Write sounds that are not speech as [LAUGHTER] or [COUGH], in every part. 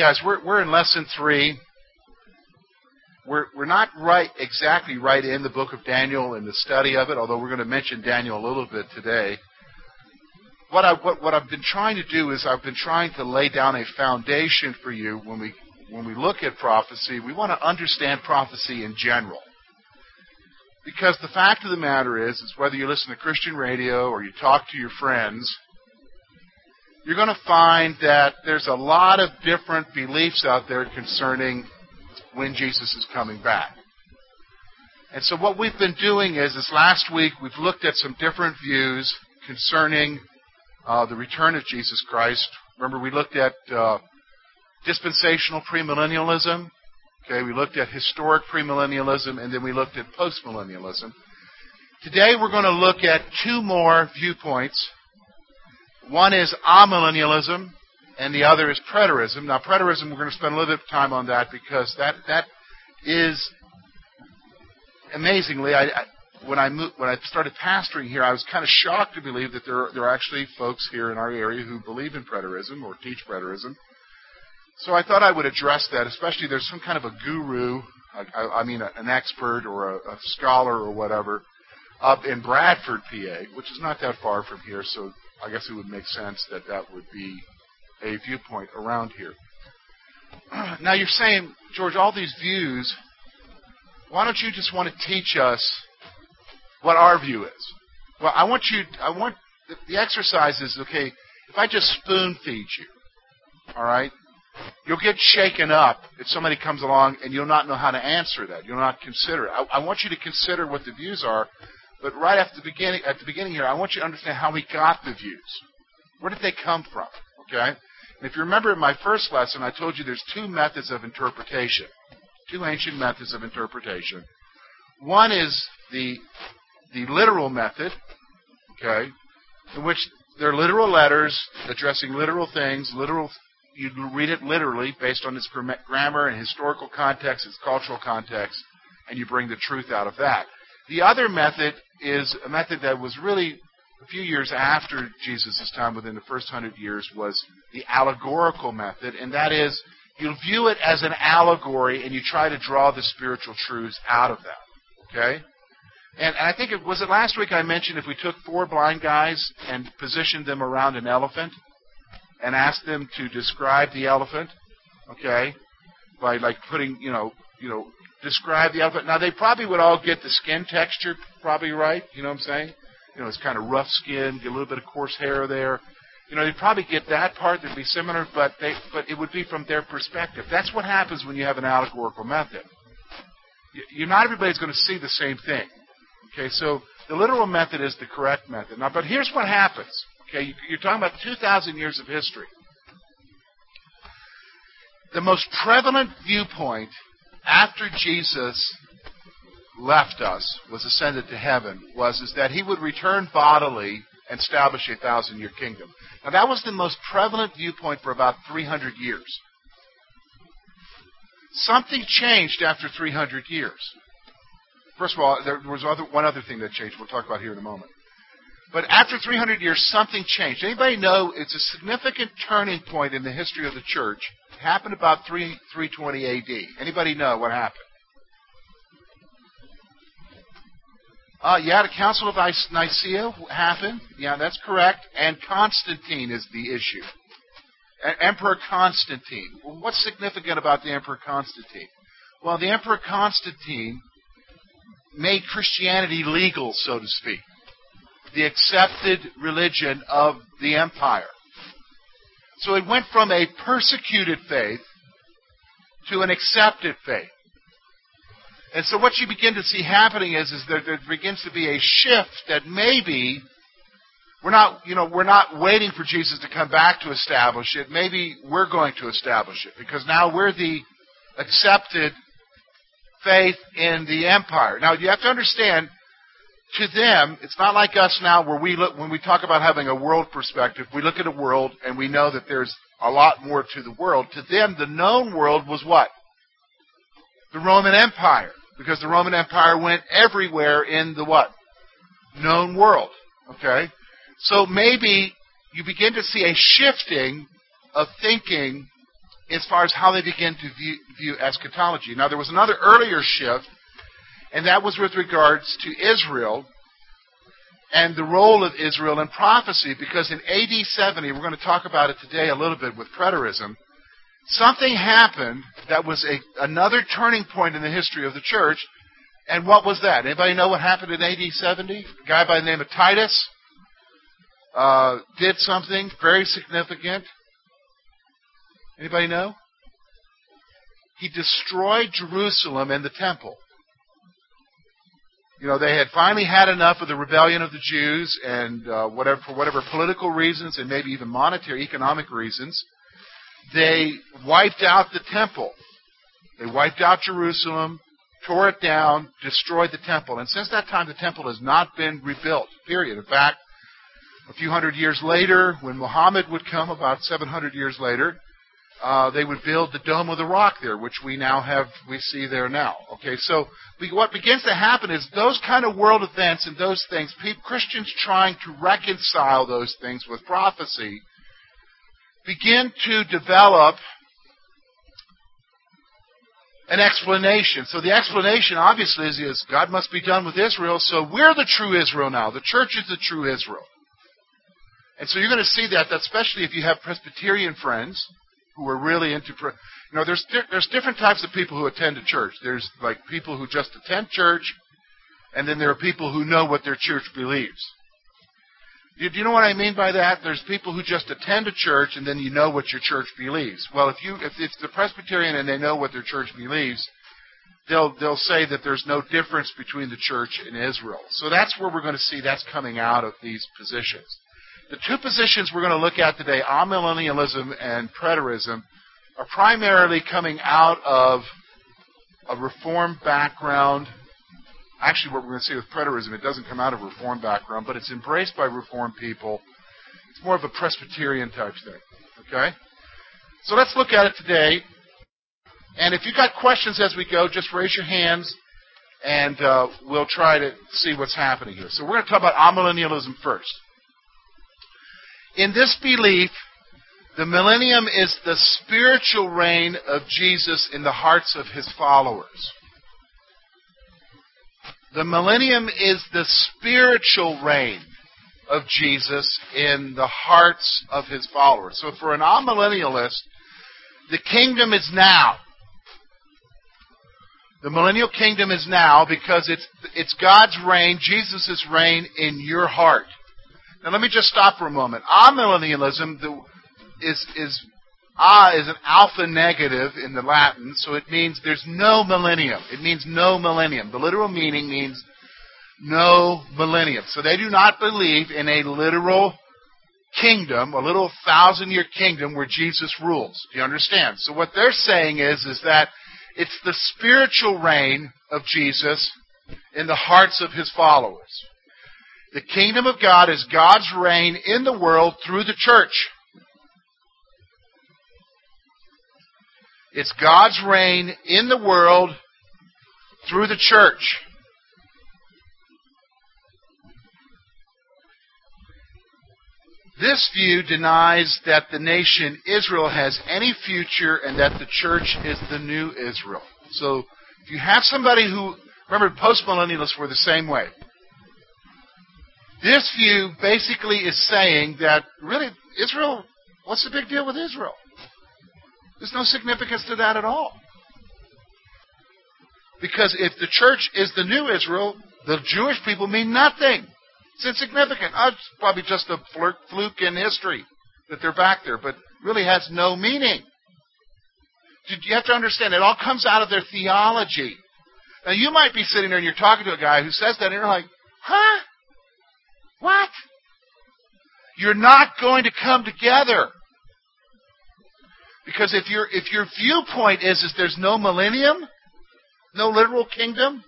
Guys, we're we're in lesson three. We're we're not right exactly right in the book of Daniel in the study of it, although we're going to mention Daniel a little bit today. What I what, what I've been trying to do is I've been trying to lay down a foundation for you when we when we look at prophecy. We want to understand prophecy in general. Because the fact of the matter is, is whether you listen to Christian radio or you talk to your friends, you're going to find that there's a lot of different beliefs out there concerning when Jesus is coming back. And so what we've been doing is, is last week we've looked at some different views concerning uh, the return of Jesus Christ. Remember, we looked at uh, dispensational premillennialism. Okay, we looked at historic premillennialism, and then we looked at postmillennialism. Today we're going to look at two more viewpoints. One is amillennialism, and the other is preterism. Now, preterism, we're going to spend a little bit of time on that because that that is amazingly. I, I when I moved, when I started pastoring here, I was kind of shocked to believe that there there are actually folks here in our area who believe in preterism or teach preterism. So I thought I would address that, especially there's some kind of a guru, I, I mean an expert or a, a scholar or whatever, up in Bradford, PA, which is not that far from here. So I guess it would make sense that that would be a viewpoint around here. [CLEARS THROAT] Now you're saying, George, all these views, why don't you just want to teach us what our view is? Well, I want you, I want, the exercise is, okay, if I just spoon feed you, all right, you'll get shaken up if somebody comes along and you'll not know how to answer that. You'll not consider it. I, I want you to consider what the views are, but right at the beginning, at the beginning here, I want you to understand how we got the views. Where did they come from? Okay? And if you remember in my first lesson, I told you there's two methods of interpretation, two ancient methods of interpretation. One is the the literal method, okay, in which they're literal letters addressing literal things, literal. You read it literally based on its grammar and historical context, its cultural context, and you bring the truth out of that. The other method is a method that was really a few years after Jesus' time, within the first hundred years, was the allegorical method, and that is you view it as an allegory and you try to draw the spiritual truths out of that. Okay? And I think it was it last week I mentioned if we took four blind guys and positioned them around an elephant and asked them to describe the elephant, okay, by like putting, you know, you know, describe the elephant. Now they probably would all get the skin texture probably right, you know what I'm saying? You know, it's kind of rough skin, get a little bit of coarse hair there. You know, they'd probably get that part. They'd be similar, but they, but it would be from their perspective. That's what happens when you have an allegorical method. You, not everybody's going to see the same thing. Okay, so the literal method is the correct method. Now, but here's what happens. Okay, you're talking about 2,000 years of history. The most prevalent viewpoint after Jesus left us, was ascended to heaven, was is that he would return bodily and establish a thousand year kingdom. Now that was the most prevalent viewpoint for about 300 years. Something changed after 300 years. First of all, there was other, one other thing that changed. We'll talk about here in a moment. But after 300 years, something changed. Anybody know it's a significant turning point in the history of the church? It happened about 3, 320 AD. Anybody know what happened? Uh, yeah, the Council of Nicaea happened. Yeah, that's correct. And Constantine is the issue. Emperor Constantine. What's significant about the Emperor Constantine? Well, the Emperor Constantine made Christianity legal, so to speak, the accepted religion of the empire. So it went from a persecuted faith to an accepted faith. And so what you begin to see happening is, is there, there begins to be a shift that maybe we're not, you know, we're not waiting for Jesus to come back to establish it. Maybe we're going to establish it because now we're the accepted faith in the empire. Now you have to understand, to them, it's not like us now where we look when we talk about having a world perspective. We look at a world and we know that there's a lot more to the world. To them, the known world was what? The Roman Empire because the Roman Empire went everywhere in the what? Known world. Okay? So maybe you begin to see a shifting of thinking as far as how they begin to view, view eschatology. Now, there was another earlier shift, and that was with regards to Israel and the role of Israel in prophecy, because in AD 70, we're going to talk about it today a little bit with preterism, something happened that was a, another turning point in the history of the church. And what was that? Anybody know what happened in AD 70? A guy by the name of Titus uh, did something very significant. Anybody know? He destroyed Jerusalem and the temple. You know, they had finally had enough of the rebellion of the Jews, and uh, whatever for whatever political reasons and maybe even monetary, economic reasons, they wiped out the temple. They wiped out Jerusalem, tore it down, destroyed the temple, and since that time, the temple has not been rebuilt. Period. In fact, a few hundred years later, when Muhammad would come, about 700 years later, uh, they would build the Dome of the Rock there, which we now have, we see there now. Okay, so what begins to happen is those kind of world events and those things, Christians trying to reconcile those things with prophecy, begin to develop an explanation. So the explanation, obviously, is, is God must be done with Israel, so we're the true Israel now. The church is the true Israel. And so you're going to see that, especially if you have Presbyterian friends who are really into. You know, there's there's different types of people who attend a church. There's like people who just attend church, and then there are people who know what their church believes. Do you know what I mean by that? There's people who just attend a church and then you know what your church believes. Well, if you if it's the Presbyterian and they know what their church believes, they'll they'll say that there's no difference between the church and Israel. So that's where we're going to see that's coming out of these positions. The two positions we're going to look at today, amillennialism and preterism, are primarily coming out of a reform background. Actually, what we're going to see with preterism, it doesn't come out of a Reformed background, but it's embraced by reform people. It's more of a Presbyterian type thing. Okay? So let's look at it today. And if you've got questions as we go, just raise your hands and uh, we'll try to see what's happening here. So we're going to talk about amillennialism first. In this belief, the millennium is the spiritual reign of Jesus in the hearts of his followers. The millennium is the spiritual reign of Jesus in the hearts of his followers. So for an amillennialist, the kingdom is now. The millennial kingdom is now because it's, it's God's reign, Jesus' reign in your heart. Now let me just stop for a moment. Amillennialism is is a is an alpha negative in the Latin, so it means there's no millennium. It means no millennium. The literal meaning means no millennium. So they do not believe in a literal kingdom, a little thousand year kingdom where Jesus rules. Do you understand? So what they're saying is is that it's the spiritual reign of Jesus in the hearts of his followers. The kingdom of God is God's reign in the world through the church. It's God's reign in the world through the church. This view denies that the nation Israel has any future and that the church is the new Israel. So, if you have somebody who, remember, postmillennialists were the same way. This view basically is saying that really, Israel, what's the big deal with Israel? There's no significance to that at all. Because if the church is the new Israel, the Jewish people mean nothing. It's insignificant. Oh, it's probably just a fluke in history that they're back there, but really has no meaning. You have to understand, it all comes out of their theology. Now, you might be sitting there and you're talking to a guy who says that, and you're like, huh? What? You're not going to come together. Because if your if your viewpoint is is there's no millennium, no literal kingdom,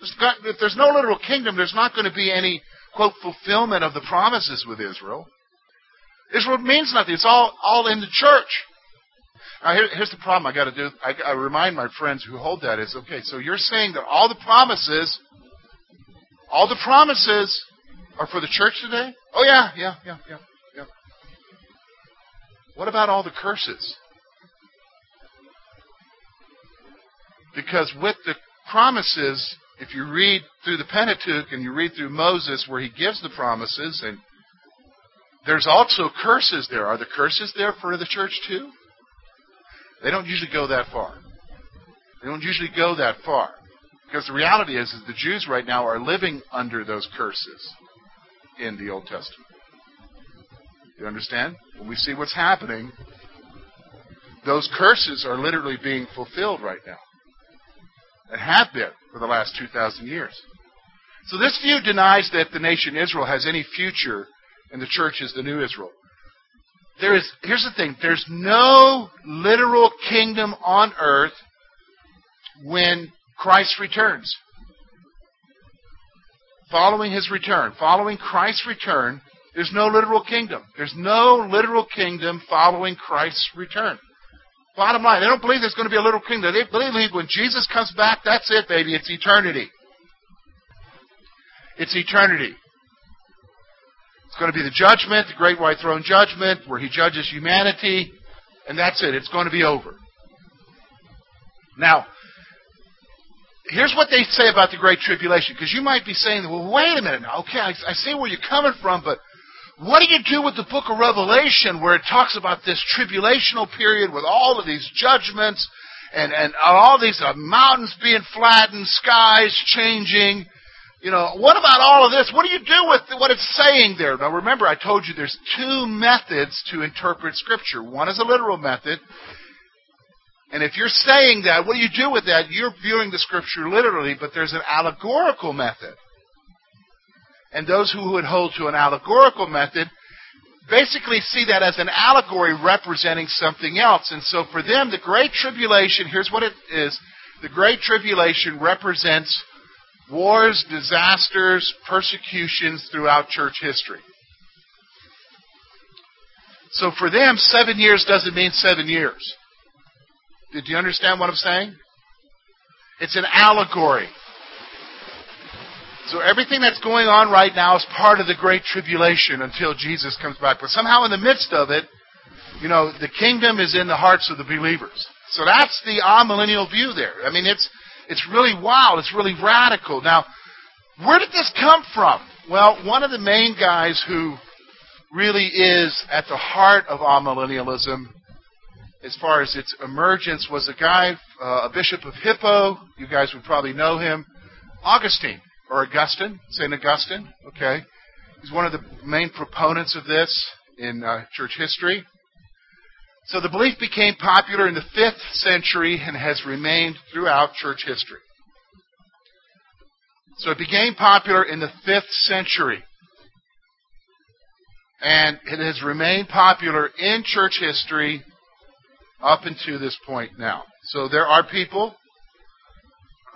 if there's no literal kingdom, there's not going to be any quote fulfillment of the promises with Israel. Israel means nothing. It's all all in the church. Now here, here's the problem. I got to do. I, I remind my friends who hold that is okay. So you're saying that all the promises, all the promises are for the church today? Oh, yeah, yeah, yeah, yeah, yeah. What about all the curses? Because with the promises, if you read through the Pentateuch and you read through Moses where he gives the promises, and there's also curses there. Are the curses there for the church too? They don't usually go that far. They don't usually go that far. Because the reality is, is the Jews right now are living under those curses in the Old Testament. You understand? When we see what's happening, those curses are literally being fulfilled right now. And have been for the last 2,000 years. So this view denies that the nation Israel has any future and the church is the new Israel. There is, here's the thing, there's no literal kingdom on earth when Christ returns. Following his return, following Christ's return, there's no literal kingdom. There's no literal kingdom following Christ's return. Bottom line, they don't believe there's going to be a literal kingdom. They believe when Jesus comes back, that's it, baby. It's eternity. It's eternity. It's going to be the judgment, the great white throne judgment, where he judges humanity, and that's it. It's going to be over. Now, here's what they say about the Great Tribulation, because you might be saying, well, wait a minute now. Okay, I, I see where you're coming from, but what do you do with the book of Revelation where it talks about this tribulational period with all of these judgments and, and all these uh, mountains being flattened, skies changing? You know, what about all of this? What do you do with what it's saying there? Now remember, I told you there's two methods to interpret Scripture. One is a literal method, and if you're saying that, what do you do with that? You're viewing the scripture literally, but there's an allegorical method. And those who would hold to an allegorical method basically see that as an allegory representing something else. And so for them, the Great Tribulation, here's what it is the Great Tribulation represents wars, disasters, persecutions throughout church history. So for them, seven years doesn't mean seven years. Did you understand what I'm saying? It's an allegory. So everything that's going on right now is part of the Great Tribulation until Jesus comes back. But somehow in the midst of it, you know, the kingdom is in the hearts of the believers. So that's the amillennial view there. I mean, it's, it's really wild. It's really radical. Now, where did this come from? Well, one of the main guys who really is at the heart of amillennialism as far as its emergence was a guy, uh, a bishop of Hippo. You guys would probably know him. Augustine, or Augustine, St. Augustine, okay? He's one of the main proponents of this in uh, church history. So the belief became popular in the 5th century and has remained throughout church history. So it became popular in the 5th century. And it has remained popular in church history up until this point now. So there are people,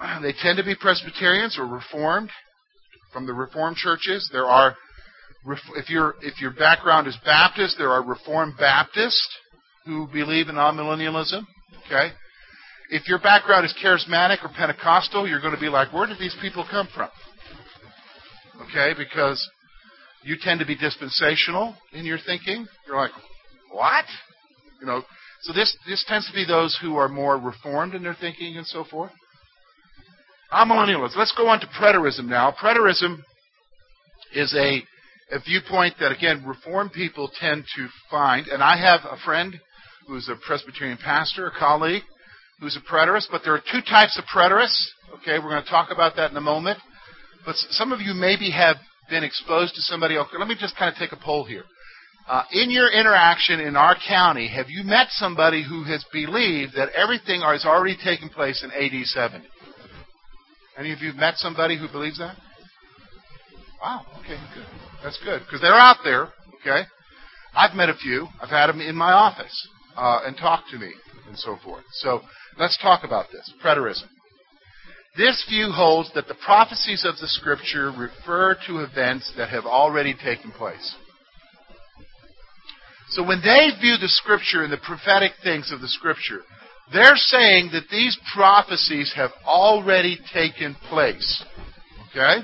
[CLEARS THROAT] they tend to be Presbyterians or Reformed from the Reformed churches. There are, if, your if your background is Baptist, there are Reformed Baptists who believe in amillennialism. Okay? If your background is charismatic or Pentecostal, you're going to be like, where did these people come from? Okay? Because you tend to be dispensational in your thinking. You're like, what? You know, so this, this tends to be those who are more reformed in their thinking and so forth. Amillennialists. Let's go on to preterism now. Preterism is a, a viewpoint that, again, reformed people tend to find. And I have a friend who's a Presbyterian pastor, a colleague, who's a preterist. But there are two types of preterists. Okay, we're going to talk about that in a moment. But some of you maybe have been exposed to somebody. Okay, let me just kind of take a poll here. Uh, in your interaction in our county, have you met somebody who has believed that everything has already taken place in AD 70? Any of you met somebody who believes that? Wow. Okay, good. That's good because they're out there. Okay, I've met a few. I've had them in my office uh, and talked to me and so forth. So let's talk about this preterism. This view holds that the prophecies of the Scripture refer to events that have already taken place. So when they view the Scripture and the prophetic things of the Scripture, they're saying that these prophecies have already taken place. Okay?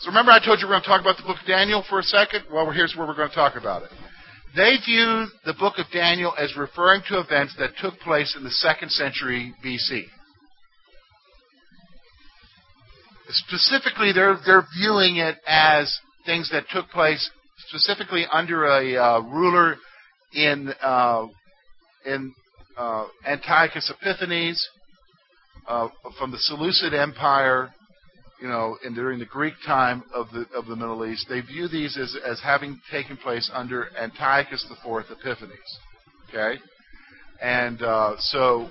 So remember I told you we're going to talk about the book of Daniel for a second? Well, here's where we're going to talk about it. They view the book of Daniel as referring to events that took place in the second century BC. Specifically, they're they're viewing it as things that took place specifically under a uh, ruler in uh, in uh, Antiochus Epiphanes uh, from the Seleucid Empire, you know, and during the Greek time of the of the Middle East, they view these as as having taken place under Antiochus IV Epiphanes. Okay, and uh, so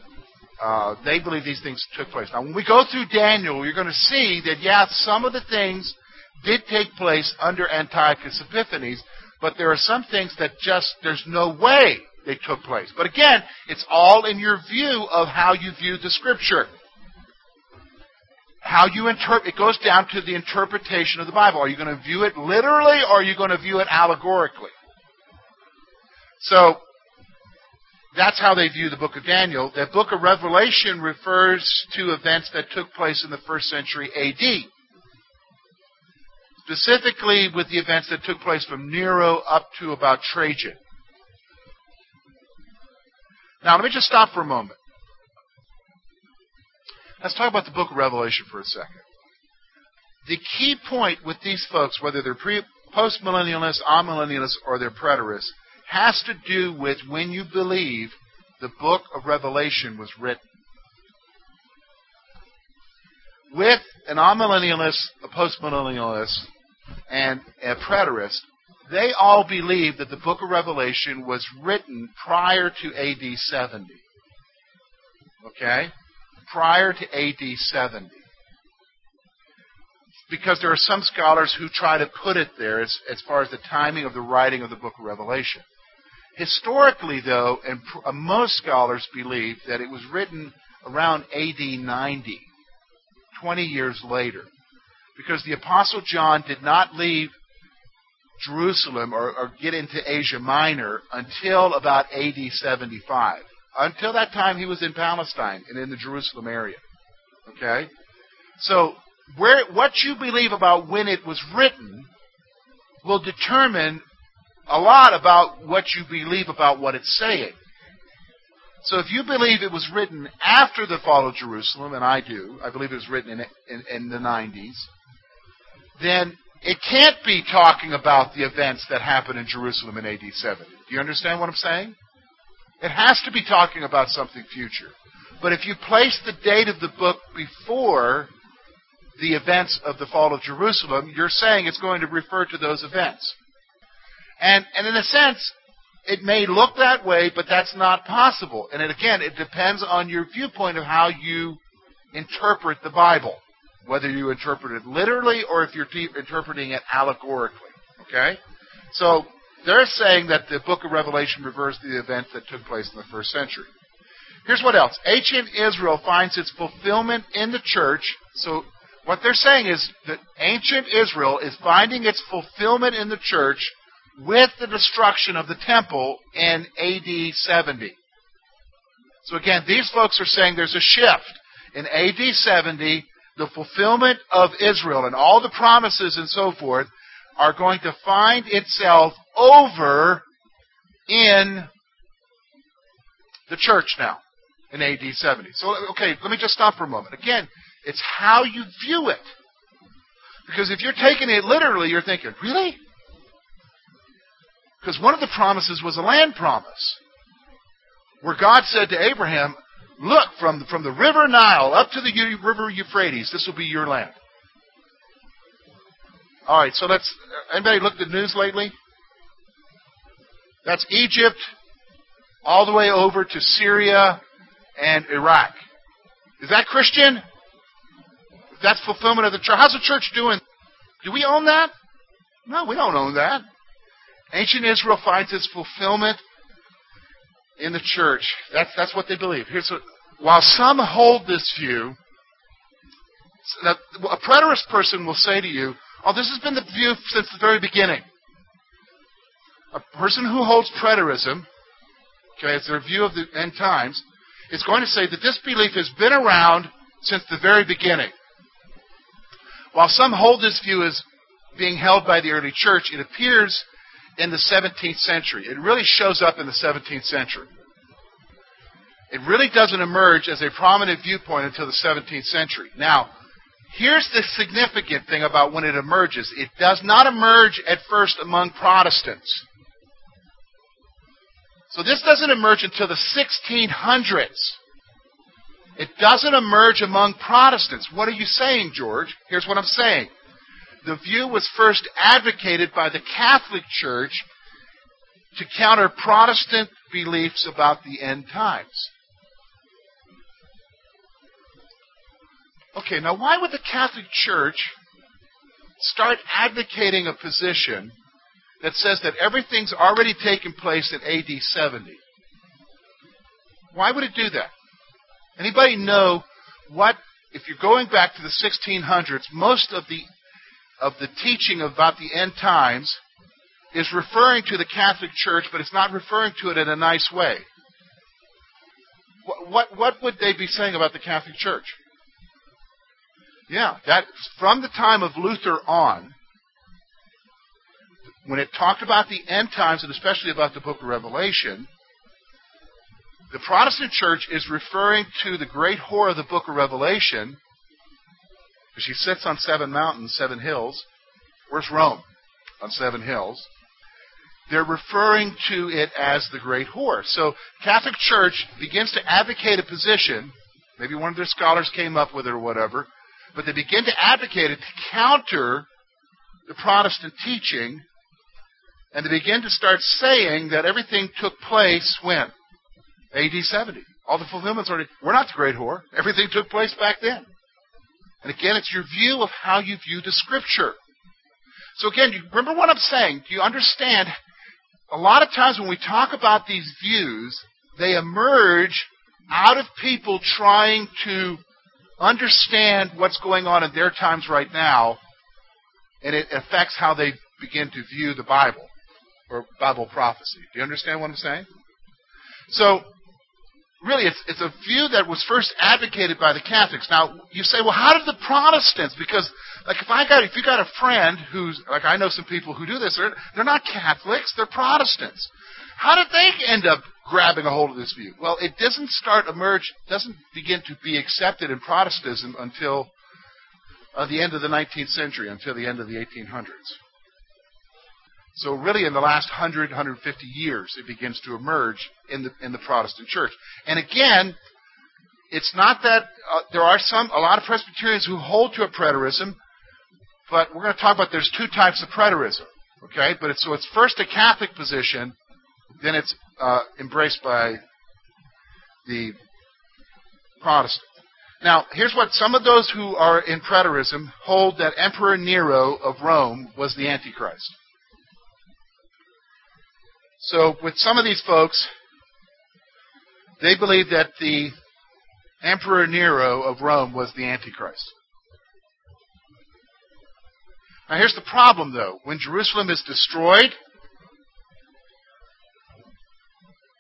uh, they believe these things took place. Now, when we go through Daniel, you're going to see that yeah, some of the things did take place under Antiochus Epiphanes, but there are some things that just there's no way they took place. But again, it's all in your view of how you view the Scripture how you interpret it goes down to the interpretation of the Bible. Are you going to view it literally or are you going to view it allegorically? So that's how they view the book of Daniel. The book of Revelation refers to events that took place in the first century AD. Specifically with the events that took place from Nero up to about Trajan. Now let me just stop for a moment. Let's talk about the book of Revelation for a second. The key point with these folks, whether they're pre, post-millennialists, amillennialists, or they're preterists, has to do with when you believe the book of Revelation was written. With an amillennialist, a postmillennialist, and a preterist, they all believe that the book of Revelation was written prior to AD 70. Okay? prior to AD 70. Because there are some scholars who try to put it there as, as far as the timing of the writing of the book of Revelation. Historically, though, and pr- uh, most scholars believe that it was written around AD 90, 20 years later, because the Apostle John did not leave Jerusalem or, or get into Asia Minor until about AD 75. Until that time, he was in Palestine and in the Jerusalem area. Okay? So, where, what you believe about when it was written will determine a lot about what you believe about what it's saying. So if you believe it was written after the fall of Jerusalem, and I do, I believe it was written in, in, in the 90s, then it can't be talking about the events that happened in Jerusalem in AD 70. Do you understand what I'm saying? It has to be talking about something future. But if you place the date of the book before the events of the fall of Jerusalem, you're saying it's going to refer to those events. And, and in a sense, it may look that way, but that's not possible. And it, again, it depends on your viewpoint of how you interpret the Bible, whether you interpret it literally or if you're interpreting it allegorically. Okay? So they're saying that the book of Revelation refers to the events that took place in the first century. Here's what else. Ancient Israel finds its fulfillment in the church. So what they're saying is that ancient Israel is finding its fulfillment in the church with the destruction of the temple in AD 70. So again, these folks are saying there's a shift. In AD 70, the fulfillment of Israel and all the promises and so forth are going to find itself over in the church now in AD 70. So, okay, let me just stop for a moment. Again, it's how you view it. Because if you're taking it literally, you're thinking, really? Because one of the promises was a land promise. Where God said to Abraham, Look, from, from the river Nile up to the river Euphrates, this will be your land. All right, so let's. Anybody looked at the news lately? That's Egypt, all the way over to Syria and Iraq. Is that Christian? That's fulfillment of the church, how's the church doing? Do we own that? No, we don't own that. Ancient Israel finds its fulfillment in the church. That's that's what they believe. Here's what, while some hold this view, a preterist person will say to you, Oh, this has been the view since the very beginning. A person who holds preterism, okay, it's their view of the end times, is going to say that this belief has been around since the very beginning. While some hold this view as being held by the early church, it appears in the 17th century. It really shows up in the 17th century. It really doesn't emerge as a prominent viewpoint until the 17th century. Now, Here's the significant thing about when it emerges it does not emerge at first among Protestants. So this doesn't emerge until the 1600s. It doesn't emerge among Protestants. What are you saying, George? Here's what I'm saying. The view was first advocated by the Catholic Church to counter Protestant beliefs about the end times. Okay, now why would the Catholic Church start advocating a position that says that everything's already taken place in AD 70? Why would it do that? Anybody know what if you're going back to the 1600s, most of the of the teaching about the end times is referring to the Catholic Church, but it's not referring to it in a nice way. What, what, what would they be saying about the Catholic Church? Yeah, that from the time of Luther on, when it talked about the end times and especially about the book of Revelation, the Protestant church is referring to the great whore of the book of Revelation, because she sits on seven mountains, seven hills. Where's Rome? On seven hills. They're referring to it as the great whore. So Catholic Church begins to advocate a position, maybe one of their scholars came up with it or whatever, but they begin to advocate it to counter the Protestant teaching, and they begin to start saying that everything took place when? AD 70. All the fulfillments already. We're not the great whore. Everything took place back then. And again, it's your view of how you view the Scripture. So again, you remember what I'm saying? Do you understand? A lot of times when we talk about these views, they emerge out of people trying to understand what's going on in their times right now, and it affects how they begin to view the Bible or Bible prophecy. Do you understand what I'm saying? So, really, it's, it's a view that was first advocated by the Catholics. Now, you say, well, how did the Protestants? Because, like, if I got, if you got a friend who's, like, I know some people who do this, they're, they're not Catholics, they're Protestants. How did they end up grabbing a hold of this view? Well, it doesn't start emerge, doesn't begin to be accepted in Protestantism until uh, the end of the 19th century, until the end of the 1800s. So really, in the last 100, 150 years, it begins to emerge in the in the Protestant church. And again, it's not that uh, there are some a lot of Presbyterians who hold to a preterism, but we're going to talk about there's two types of preterism. Okay, but it's, so it's first a Catholic position, then it's uh, embraced by the Protestant. Now, here's what some of those who are in preterism hold that Emperor Nero of Rome was the Antichrist. So, with some of these folks, they believe that the Emperor Nero of Rome was the Antichrist. Now, here's the problem, though. When Jerusalem is destroyed,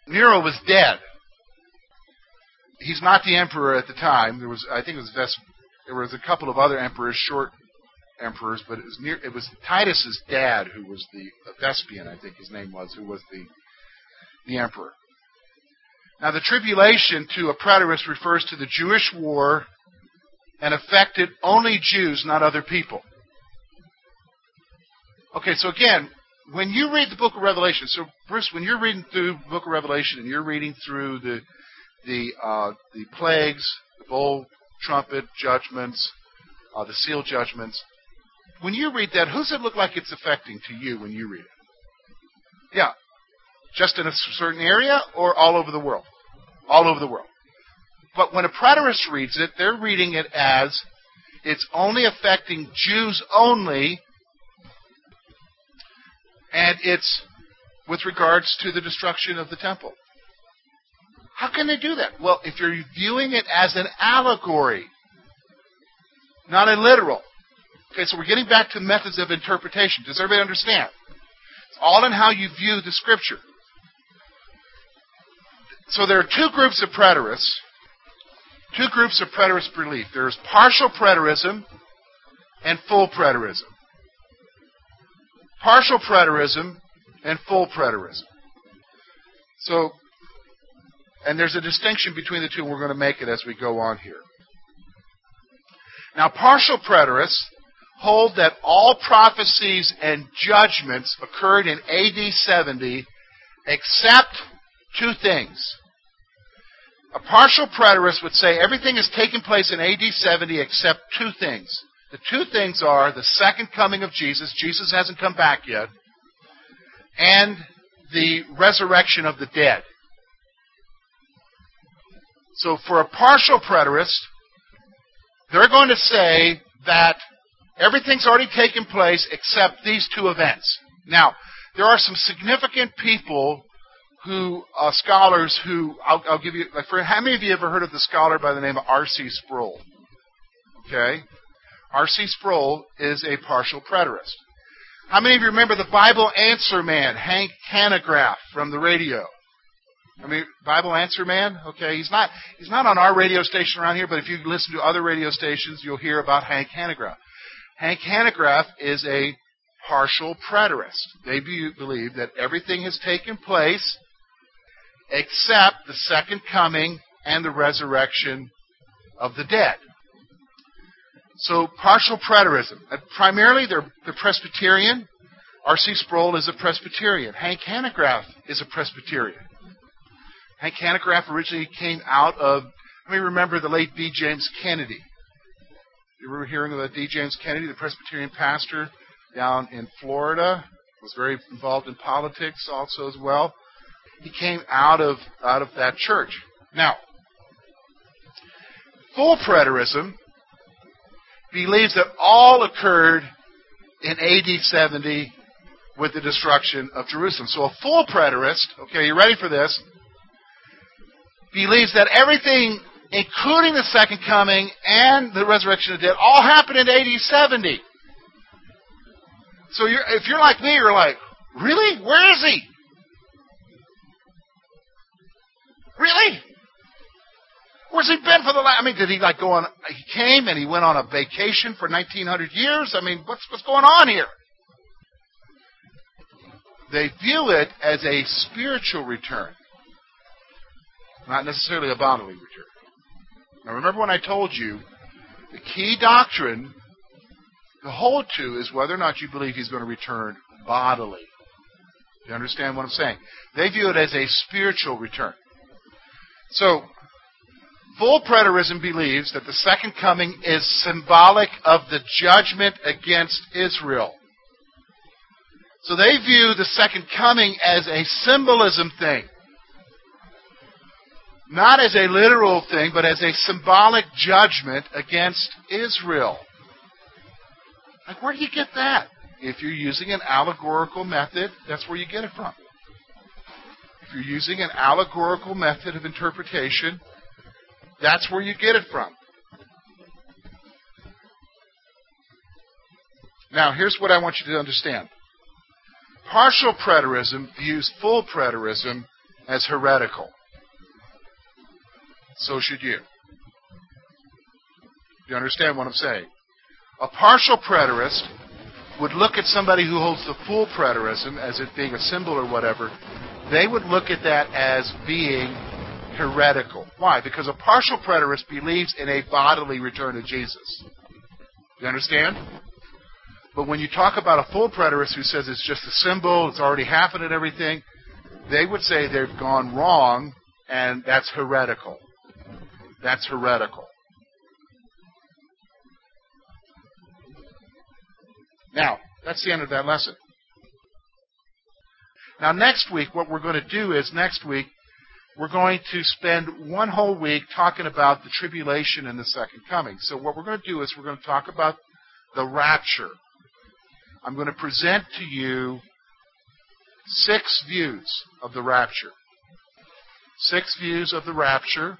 Nero was dead. He's not the emperor at the time. There was, I think, it was Ves- there was a couple of other emperors, short emperors, but it was near, it was Titus's dad who was the Vespasian, I think his name was, who was the the emperor. Now, the tribulation to a preterist refers to the Jewish war and affected only Jews, not other people. Okay, so again, when you read the book of Revelation, so Bruce, when you're reading through the book of Revelation and you're reading through the the uh, the plagues, the bowl, trumpet judgments, uh, the seal judgments, when you read that, who's it look like it's affecting to you when you read it? Yeah, just in a certain area or all over the world, all over the world. But when a preterist reads it, they're reading it as it's only affecting Jews only and it's with regards to the destruction of the temple. How can they do that? Well, if you're viewing it as an allegory, not a literal. Okay, so we're getting back to methods of interpretation. Does everybody understand? It's all in how you view the scripture. So there are two groups of preterists. Two groups of preterist belief. There's partial preterism and full preterism partial preterism and full preterism. So, and there's a distinction between the two, and we're going to make it as we go on here. Now, partial preterists hold that all prophecies and judgments occurred in AD 70 except two things. A partial preterist would say everything has taken place in AD 70 except two things. The two things are the second coming of Jesus, Jesus hasn't come back yet, and the resurrection of the dead. So for a partial preterist, they're going to say that everything's already taken place except these two events. Now, there are some significant people who uh, scholars who I'll, I'll, give you like for how many of you ever heard of the scholar by the name of R.C. Sproul? Okay, R.C. Sproul is a partial preterist. How many of you remember the Bible Answer Man, Hank Hanegraaff from the radio? I mean, Bible Answer Man. Okay, he's not he's not on our radio station around here, but if you listen to other radio stations, you'll hear about Hank Hanegraaff. Hank Hanegraaff is a partial preterist. They believe that everything has taken place except the second coming and the resurrection of the dead. So partial preterism. Primarily, they're, they're Presbyterian. R.C. Sproul is a Presbyterian. Hank Hanegraaff is a Presbyterian. Hank Hanegraaff originally came out of, let me remember the late D. James Kennedy. You remember hearing about D. James Kennedy, the Presbyterian pastor down in Florida? Was very involved in politics also as well. He came out of out of that church. Now, full preterism believes that all occurred in AD 70 with the destruction of Jerusalem. So a full preterist, okay, you ready for this? Believes that everything, including the second coming and the resurrection of the dead, all happened in AD 70. So you're, if you're like me, you're like, really? Where is he? Really? Where's he been for the last? I mean, did he like go on? He came and he went on a vacation for 1900 years. I mean, what's what's going on here? They view it as a spiritual return, not necessarily a bodily return. Now, remember when I told you the key doctrine to hold to is whether or not you believe he's going to return bodily. Do you understand what I'm saying? They view it as a spiritual return. So, full preterism believes that the second coming is symbolic of the judgment against Israel. So they view the second coming as a symbolism thing. Not as a literal thing, but as a symbolic judgment against Israel. Like, where do you get that? If you're using an allegorical method, that's where you get it from If you're using an allegorical method of interpretation, that's where you get it from. Now, here's what I want you to understand. Partial preterism views full preterism as heretical. So should you. You understand what I'm saying? A partial preterist would look at somebody who holds the full preterism as it being a symbol or whatever they would look at that as being heretical. Why? Because a partial preterist believes in a bodily return of Jesus. You understand? But when you talk about a full preterist who says it's just a symbol, it's already happened and everything, they would say they've gone wrong and that's heretical. That's heretical. Now, that's the end of that lesson. Now, next week, what we're going to do is next week, we're going to spend one whole week talking about the tribulation and the second coming. So, what we're going to do is we're going to talk about the rapture. I'm going to present to you six views of the rapture. Six views of the rapture,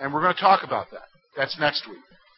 and we're going to talk about that. That's next week.